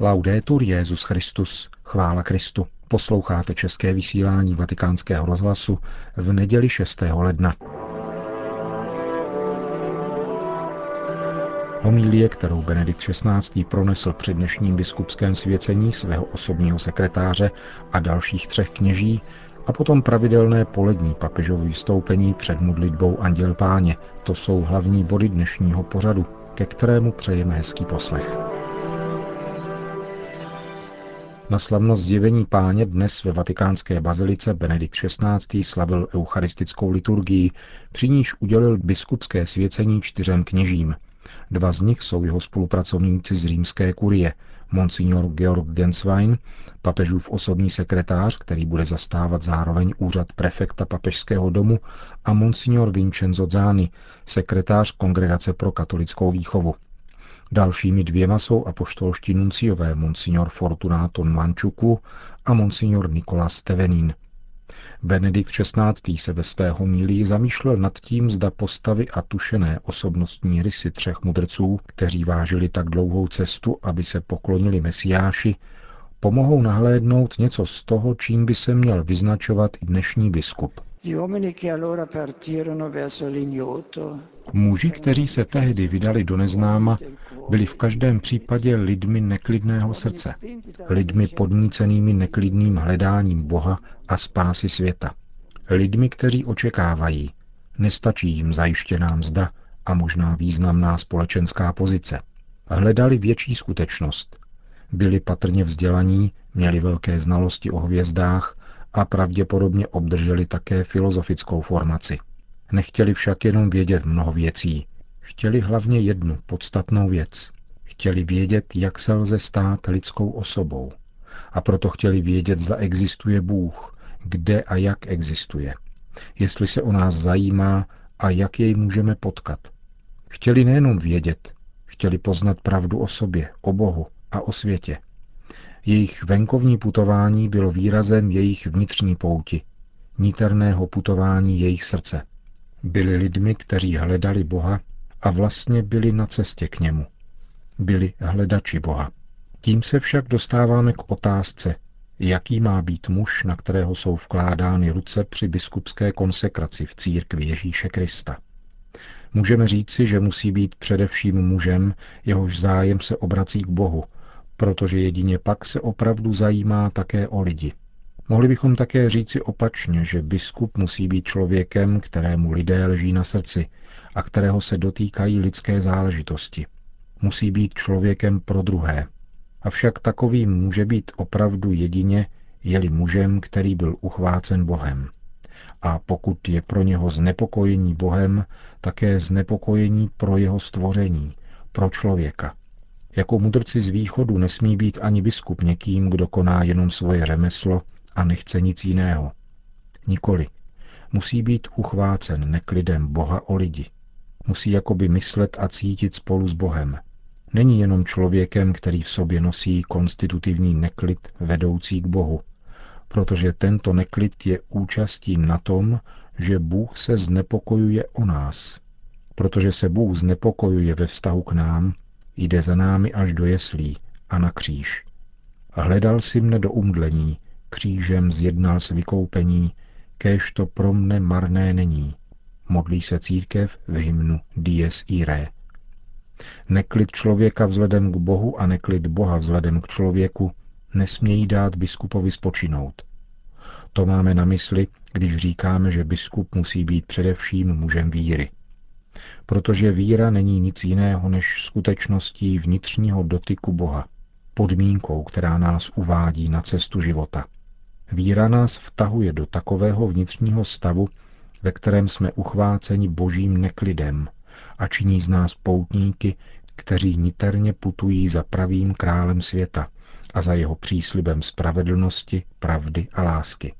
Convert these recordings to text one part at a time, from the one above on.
Laudetur Jezus Christus, chvála Kristu. Posloucháte české vysílání Vatikánského rozhlasu v neděli 6. ledna. Homilie, kterou Benedikt XVI. pronesl při dnešním biskupském svěcení svého osobního sekretáře a dalších třech kněží, a potom pravidelné polední papežovo vystoupení před modlitbou Anděl Páně. To jsou hlavní body dnešního pořadu, ke kterému přejeme hezký poslech. Na slavnost zjevení páně dnes ve vatikánské bazilice Benedikt XVI. slavil eucharistickou liturgii, při níž udělil biskupské svěcení čtyřem kněžím. Dva z nich jsou jeho spolupracovníci z římské kurie, monsignor Georg Genswein, papežův osobní sekretář, který bude zastávat zároveň úřad prefekta papežského domu, a monsignor Vincenzo Zani, sekretář Kongregace pro katolickou výchovu. Dalšími dvěma jsou apoštolští nunciové monsignor Fortunato Mančuku a monsignor Nikolas Stevenin. Benedikt XVI. se ve své homílii zamýšlel nad tím, zda postavy a tušené osobnostní rysy třech mudrců, kteří vážili tak dlouhou cestu, aby se poklonili Mesiáši, pomohou nahlédnout něco z toho, čím by se měl vyznačovat i dnešní biskup. Muži, kteří se tehdy vydali do neznáma, byli v každém případě lidmi neklidného srdce, lidmi podnícenými neklidným hledáním Boha a spásy světa. Lidmi, kteří očekávají, nestačí jim zajištěná mzda a možná významná společenská pozice. Hledali větší skutečnost. Byli patrně vzdělaní, měli velké znalosti o hvězdách a pravděpodobně obdrželi také filozofickou formaci. Nechtěli však jenom vědět mnoho věcí. Chtěli hlavně jednu podstatnou věc. Chtěli vědět, jak se lze stát lidskou osobou. A proto chtěli vědět, zda existuje Bůh, kde a jak existuje. Jestli se o nás zajímá a jak jej můžeme potkat. Chtěli nejenom vědět, chtěli poznat pravdu o sobě, o Bohu a o světě. Jejich venkovní putování bylo výrazem jejich vnitřní pouti, níterného putování jejich srdce. Byli lidmi, kteří hledali Boha a vlastně byli na cestě k němu. Byli hledači Boha. Tím se však dostáváme k otázce, jaký má být muž, na kterého jsou vkládány ruce při biskupské konsekraci v církvi Ježíše Krista. Můžeme říci, že musí být především mužem, jehož zájem se obrací k Bohu, protože jedině pak se opravdu zajímá také o lidi. Mohli bychom také říci opačně, že biskup musí být člověkem, kterému lidé leží na srdci a kterého se dotýkají lidské záležitosti. Musí být člověkem pro druhé. Avšak takovým může být opravdu jedině, je-li mužem, který byl uchvácen Bohem. A pokud je pro něho znepokojení Bohem, také znepokojení pro jeho stvoření, pro člověka. Jako mudrci z východu nesmí být ani biskup někým, kdo koná jenom svoje řemeslo a nechce nic jiného. Nikoli. Musí být uchvácen neklidem Boha o lidi. Musí jakoby myslet a cítit spolu s Bohem. Není jenom člověkem, který v sobě nosí konstitutivní neklid vedoucí k Bohu, protože tento neklid je účastí na tom, že Bůh se znepokojuje o nás. Protože se Bůh znepokojuje ve vztahu k nám, jde za námi až do jeslí a na kříž. Hledal si mne do umdlení, křížem zjednal s vykoupení, kéž to pro mne marné není. Modlí se církev v hymnu Dies Irae. Neklid člověka vzhledem k Bohu a neklid Boha vzhledem k člověku nesmějí dát biskupovi spočinout. To máme na mysli, když říkáme, že biskup musí být především mužem víry. Protože víra není nic jiného než skutečností vnitřního dotyku Boha, podmínkou, která nás uvádí na cestu života. Víra nás vtahuje do takového vnitřního stavu, ve kterém jsme uchváceni božím neklidem a činí z nás poutníky, kteří niterně putují za pravým králem světa a za jeho příslibem spravedlnosti, pravdy a lásky.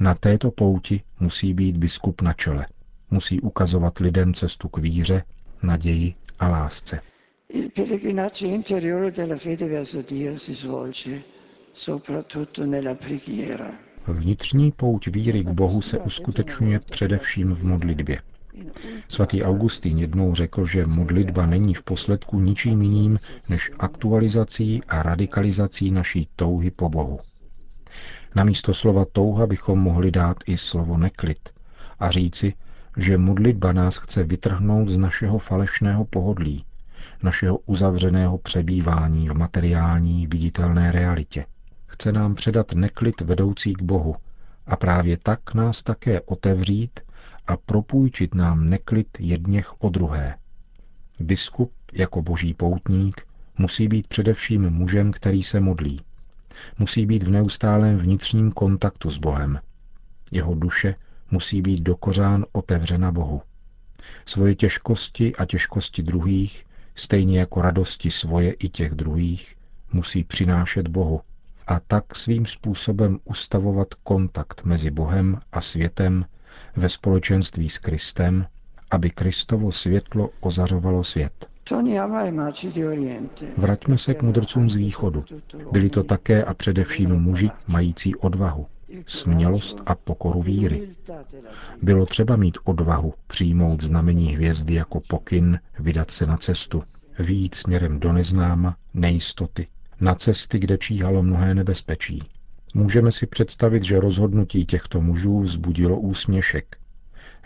Na této pouti musí být biskup na čele. Musí ukazovat lidem cestu k víře, naději a lásce. Il pellegrinaggio interiore della fede verso Dio si svolge Vnitřní pouť víry k Bohu se uskutečňuje především v modlitbě. Svatý Augustín jednou řekl, že modlitba není v posledku ničím jiným než aktualizací a radikalizací naší touhy po Bohu. Namísto slova touha bychom mohli dát i slovo neklid a říci, že modlitba nás chce vytrhnout z našeho falešného pohodlí, našeho uzavřeného přebývání v materiální viditelné realitě. Chce nám předat neklid vedoucí k Bohu a právě tak nás také otevřít a propůjčit nám neklid jedněch o druhé. Biskup jako boží poutník musí být především mužem, který se modlí. Musí být v neustálém vnitřním kontaktu s Bohem. Jeho duše musí být dokořán otevřena Bohu. Svoje těžkosti a těžkosti druhých, stejně jako radosti svoje i těch druhých, musí přinášet Bohu a tak svým způsobem ustavovat kontakt mezi Bohem a světem ve společenství s Kristem, aby Kristovo světlo ozařovalo svět. Vraťme se k mudrcům z východu. Byli to také a především muži mající odvahu, smělost a pokoru víry. Bylo třeba mít odvahu přijmout znamení hvězdy jako pokyn, vydat se na cestu, výjít směrem do neznáma, nejistoty, na cesty, kde číhalo mnohé nebezpečí. Můžeme si představit, že rozhodnutí těchto mužů vzbudilo úsměšek.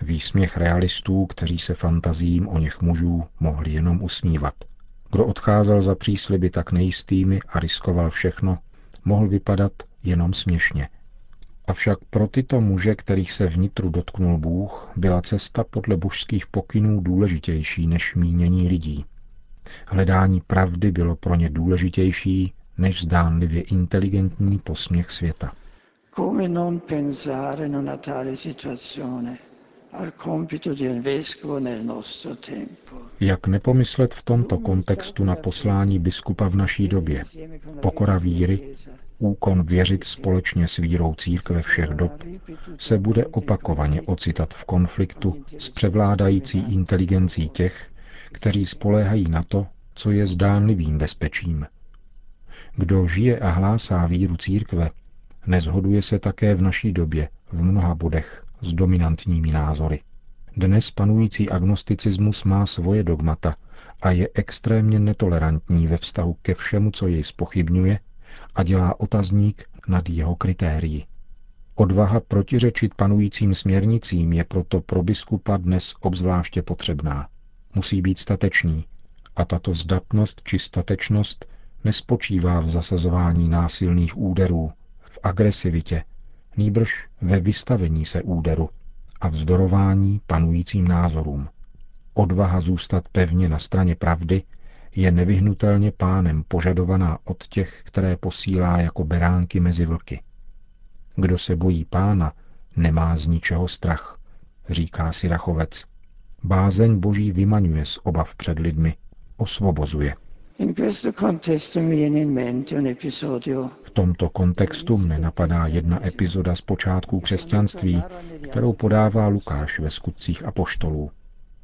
Výsměch realistů, kteří se fantazím o něch mužů mohli jenom usmívat. Kdo odcházel za přísliby tak nejistými a riskoval všechno, mohl vypadat jenom směšně. Avšak pro tyto muže, kterých se vnitru dotknul Bůh, byla cesta podle božských pokynů důležitější než mínění lidí. Hledání pravdy bylo pro ně důležitější než zdánlivě inteligentní posměch světa. Come non pensare in una tale situazione Jak nepomyslet v tomto kontextu na poslání biskupa v naší době? Pokora víry, úkon věřit společně s vírou církve všech dob, se bude opakovaně ocitat v konfliktu s převládající inteligencí těch, kteří spoléhají na to, co je zdánlivým bezpečím. Kdo žije a hlásá víru církve, nezhoduje se také v naší době v mnoha bodech s dominantními názory. Dnes panující agnosticismus má svoje dogmata a je extrémně netolerantní ve vztahu ke všemu, co jej spochybňuje a dělá otazník nad jeho kritérii. Odvaha protiřečit panujícím směrnicím je proto pro biskupa dnes obzvláště potřebná. Musí být statečný a tato zdatnost či statečnost nespočívá v zasazování násilných úderů, v agresivitě, nýbrž ve vystavení se úderu a vzdorování panujícím názorům. Odvaha zůstat pevně na straně pravdy je nevyhnutelně pánem požadovaná od těch, které posílá jako beránky mezi vlky. Kdo se bojí pána, nemá z ničeho strach, říká si Rachovec. Bázeň boží vymaňuje z obav před lidmi, osvobozuje. V tomto kontextu mne napadá jedna epizoda z počátků křesťanství, kterou podává Lukáš ve skutcích apoštolů.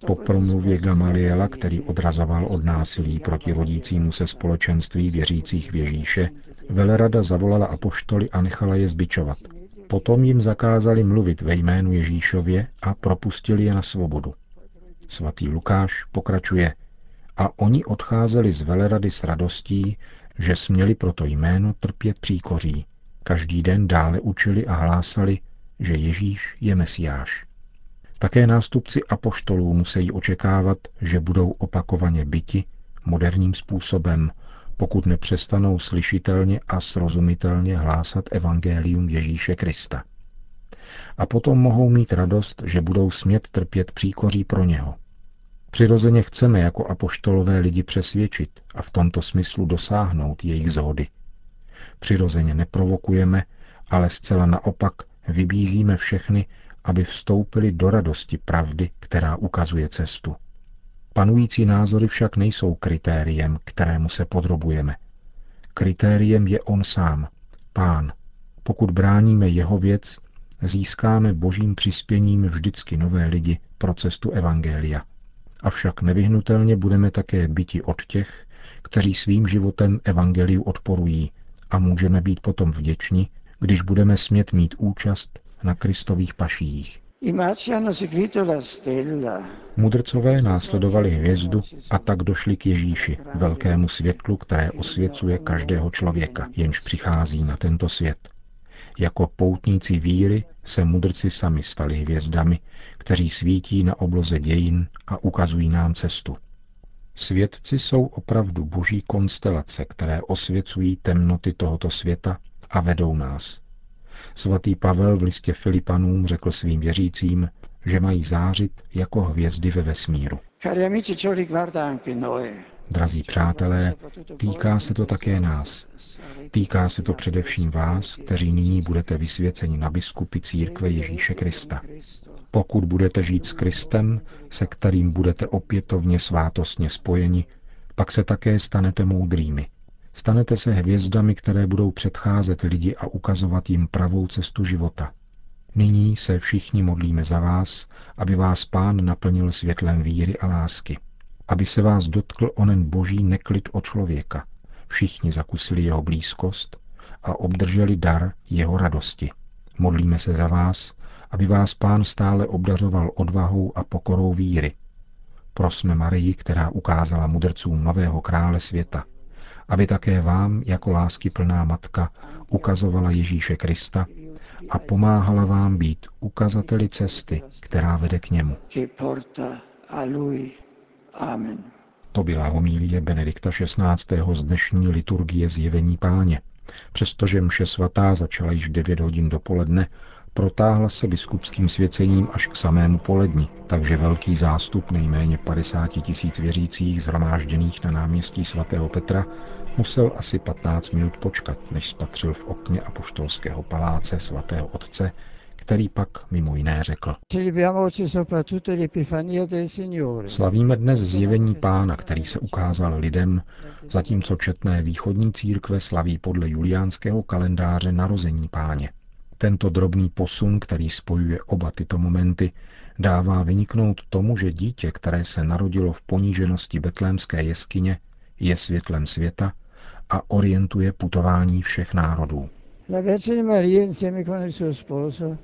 Po promluvě Gamaliela, který odrazoval od násilí proti rodícímu se společenství věřících v Ježíše, velerada zavolala apoštoly a nechala je zbičovat. Potom jim zakázali mluvit ve jménu Ježíšově a propustili je na svobodu. Svatý Lukáš pokračuje – a oni odcházeli z velerady s radostí, že směli proto jméno trpět příkoří. Každý den dále učili a hlásali, že Ježíš je Mesiáš. Také nástupci apoštolů musí očekávat, že budou opakovaně byti moderním způsobem, pokud nepřestanou slyšitelně a srozumitelně hlásat evangelium Ježíše Krista. A potom mohou mít radost, že budou smět trpět příkoří pro něho. Přirozeně chceme jako apoštolové lidi přesvědčit a v tomto smyslu dosáhnout jejich zhody. Přirozeně neprovokujeme, ale zcela naopak vybízíme všechny, aby vstoupili do radosti pravdy, která ukazuje cestu. Panující názory však nejsou kritériem, kterému se podrobujeme. Kritériem je on sám, pán. Pokud bráníme jeho věc, získáme božím přispěním vždycky nové lidi pro cestu Evangelia. Avšak nevyhnutelně budeme také byti od těch, kteří svým životem evangeliu odporují a můžeme být potom vděční, když budeme smět mít účast na kristových paších. Mudrcové následovali hvězdu a tak došli k Ježíši, velkému světlu, které osvěcuje každého člověka, jenž přichází na tento svět. Jako poutníci víry se mudrci sami stali hvězdami, kteří svítí na obloze dějin a ukazují nám cestu. Svědci jsou opravdu boží konstelace, které osvěcují temnoty tohoto světa a vedou nás. Svatý Pavel v listě Filipanům řekl svým věřícím, že mají zářit jako hvězdy ve vesmíru. Drazí přátelé, týká se to také nás. Týká se to především vás, kteří nyní budete vysvěceni na biskupy církve Ježíše Krista. Pokud budete žít s Kristem, se kterým budete opětovně svátostně spojeni, pak se také stanete moudrými. Stanete se hvězdami, které budou předcházet lidi a ukazovat jim pravou cestu života. Nyní se všichni modlíme za vás, aby vás Pán naplnil světlem víry a lásky. Aby se vás dotkl onen boží neklid o člověka. Všichni zakusili jeho blízkost a obdrželi dar jeho radosti. Modlíme se za vás, aby vás pán stále obdařoval odvahou a pokorou víry. Prosme Marii, která ukázala mudrcům nového krále světa, aby také vám, jako lásky plná matka, ukazovala Ježíše Krista a pomáhala vám být ukazateli cesty, která vede k němu. Amen. To byla homílie Benedikta XVI. z dnešní liturgie zjevení páně. Přestože mše svatá začala již v 9 hodin dopoledne, protáhla se biskupským svěcením až k samému poledni, takže velký zástup nejméně 50 tisíc věřících zhromážděných na náměstí svatého Petra musel asi 15 minut počkat, než spatřil v okně apoštolského paláce svatého otce, který pak mimo jiné řekl. Slavíme dnes zjevení pána, který se ukázal lidem, zatímco četné východní církve slaví podle juliánského kalendáře narození páně. Tento drobný posun, který spojuje oba tyto momenty, dává vyniknout tomu, že dítě, které se narodilo v poníženosti betlémské jeskyně, je světlem světa a orientuje putování všech národů.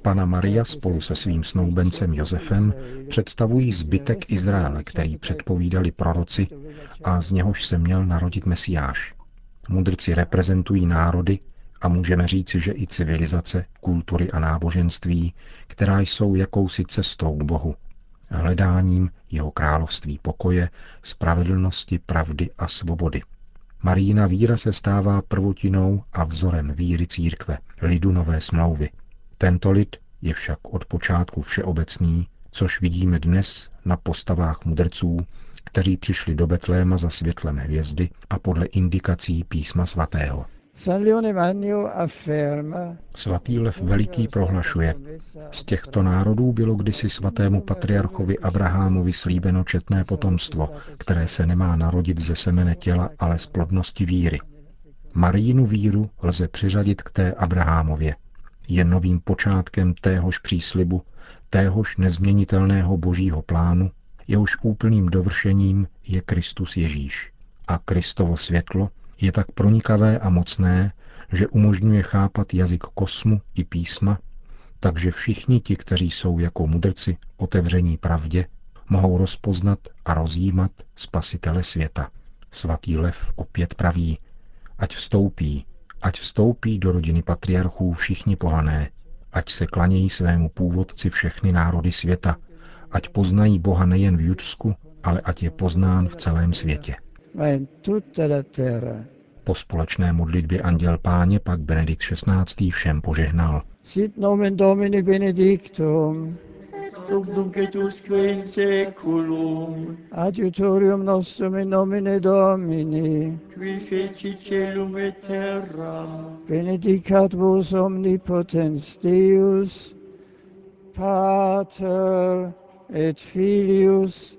Pana Maria spolu se svým snoubencem Josefem představují zbytek Izraele, který předpovídali proroci a z něhož se měl narodit Mesiáš. Mudrci reprezentují národy, a můžeme říci, že i civilizace, kultury a náboženství, která jsou jakousi cestou k Bohu, hledáním jeho království pokoje, spravedlnosti, pravdy a svobody. Marína víra se stává prvotinou a vzorem víry církve, lidu nové smlouvy. Tento lid je však od počátku všeobecný, což vidíme dnes na postavách mudrců, kteří přišli do Betléma za světlem hvězdy a podle indikací písma svatého. Svatý Lev Veliký prohlašuje, z těchto národů bylo kdysi svatému patriarchovi Abrahamovi slíbeno četné potomstvo, které se nemá narodit ze semene těla, ale z plodnosti víry. Marijinu víru lze přiřadit k té Abrahamově. Je novým počátkem téhož příslibu, téhož nezměnitelného božího plánu, jehož úplným dovršením je Kristus Ježíš. A Kristovo světlo je tak pronikavé a mocné, že umožňuje chápat jazyk kosmu i písma, takže všichni ti, kteří jsou jako mudrci otevření pravdě, mohou rozpoznat a rozjímat spasitele světa. Svatý Lev opět praví, ať vstoupí, ať vstoupí do rodiny patriarchů všichni pohané, ať se klanějí svému původci všechny národy světa, ať poznají Boha nejen v Judsku, ale ať je poznán v celém světě. Po společné modlitbě Anděl Páně pak Benedikt XVI. všem požehnal. Sit nomen Domini benedictum. Sub nunc et usque in seculum. Adiutorium nostrum in nomine Domini. Qui feci celum et terra. Benedicat vos omnipotens Deus, Pater et Filius